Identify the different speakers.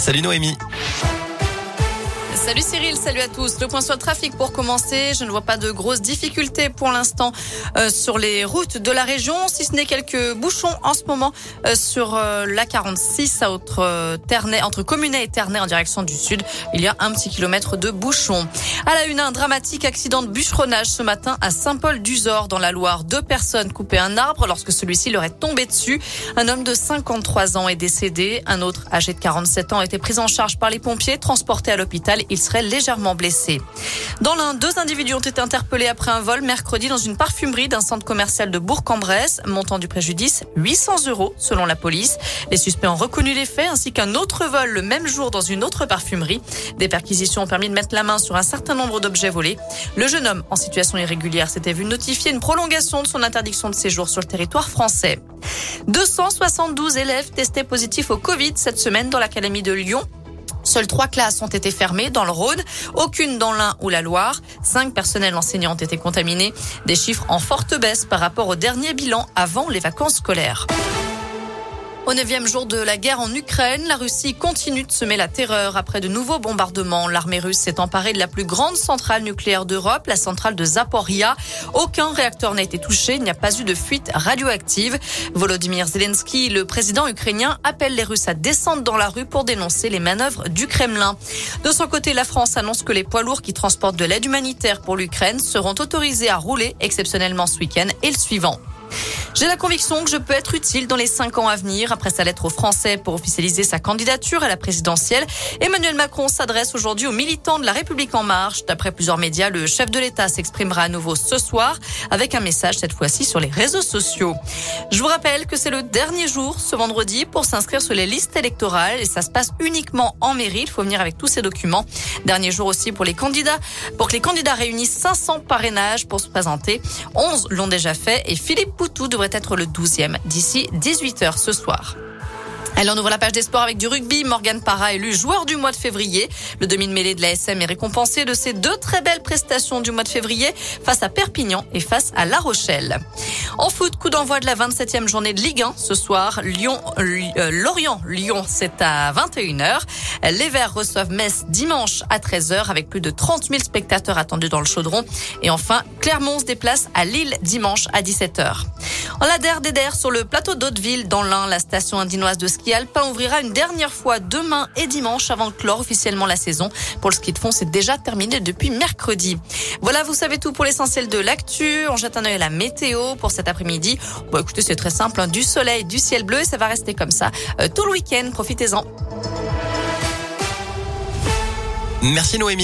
Speaker 1: Salut Noémie.
Speaker 2: Salut Cyril, salut à tous. Le point sur le trafic pour commencer. Je ne vois pas de grosses difficultés pour l'instant euh, sur les routes de la région, si ce n'est quelques bouchons en ce moment euh, sur euh, la 46 à entre, Ternay, entre Communet et Ternay en direction du sud. Il y a un petit kilomètre de bouchons. À la une, un dramatique accident de bûcheronnage ce matin à Saint-Paul-d'Uzor dans la Loire. Deux personnes coupaient un arbre lorsque celui-ci leur est tombé dessus. Un homme de 53 ans est décédé. Un autre âgé de 47 ans a été pris en charge par les pompiers, transporté à l'hôpital. Serait légèrement blessé. Dans l'un, deux individus ont été interpellés après un vol mercredi dans une parfumerie d'un centre commercial de Bourg-en-Bresse. Montant du préjudice, 800 euros selon la police. Les suspects ont reconnu les faits ainsi qu'un autre vol le même jour dans une autre parfumerie. Des perquisitions ont permis de mettre la main sur un certain nombre d'objets volés. Le jeune homme en situation irrégulière s'était vu notifier une prolongation de son interdiction de séjour sur le territoire français. 272 élèves testés positifs au Covid cette semaine dans l'académie de Lyon. Seules trois classes ont été fermées dans le Rhône, aucune dans l'Ain ou la Loire. Cinq personnels enseignants ont été contaminés. Des chiffres en forte baisse par rapport au dernier bilan avant les vacances scolaires. Au neuvième jour de la guerre en Ukraine, la Russie continue de semer la terreur après de nouveaux bombardements. L'armée russe s'est emparée de la plus grande centrale nucléaire d'Europe, la centrale de Zaporia. Aucun réacteur n'a été touché, il n'y a pas eu de fuite radioactive. Volodymyr Zelensky, le président ukrainien, appelle les Russes à descendre dans la rue pour dénoncer les manœuvres du Kremlin. De son côté, la France annonce que les poids lourds qui transportent de l'aide humanitaire pour l'Ukraine seront autorisés à rouler exceptionnellement ce week-end et le suivant. J'ai la conviction que je peux être utile dans les cinq ans à venir. Après sa lettre aux Français pour officialiser sa candidature à la présidentielle, Emmanuel Macron s'adresse aujourd'hui aux militants de la République en marche. D'après plusieurs médias, le chef de l'État s'exprimera à nouveau ce soir avec un message cette fois-ci sur les réseaux sociaux. Je vous rappelle que c'est le dernier jour ce vendredi pour s'inscrire sur les listes électorales et ça se passe uniquement en mairie. Il faut venir avec tous ces documents. Dernier jour aussi pour les candidats, pour que les candidats réunissent 500 parrainages pour se présenter. 11 l'ont déjà fait et Philippe Poutou devrait être le 12e d'ici 18h ce soir. Elle on ouvre la page des sports avec du rugby. Morgan Parra élu joueur du mois de février. Le demi-mêlée de la SM est récompensé de ses deux très belles prestations du mois de février face à Perpignan et face à La Rochelle. En foot, coup d'envoi de la 27e journée de Ligue 1 ce soir. Lyon, euh, Lorient, Lyon, c'est à 21h. Les Verts reçoivent Metz dimanche à 13h avec plus de 30 000 spectateurs attendus dans le chaudron. Et enfin, Clermont se déplace à Lille dimanche à 17h. En la d'Eder sur le plateau d'Hauteville dans l'Ain, la station indinoise de ski alpin ouvrira une dernière fois demain et dimanche avant de clore officiellement la saison. Pour le ski de fond, c'est déjà terminé depuis mercredi. Voilà, vous savez tout pour l'essentiel de l'actu. On jette un œil à la météo pour cet après-midi. Bon, écoutez, c'est très simple, hein. du soleil, du ciel bleu, et ça va rester comme ça euh, tout le week-end. Profitez-en.
Speaker 1: Merci Noémie.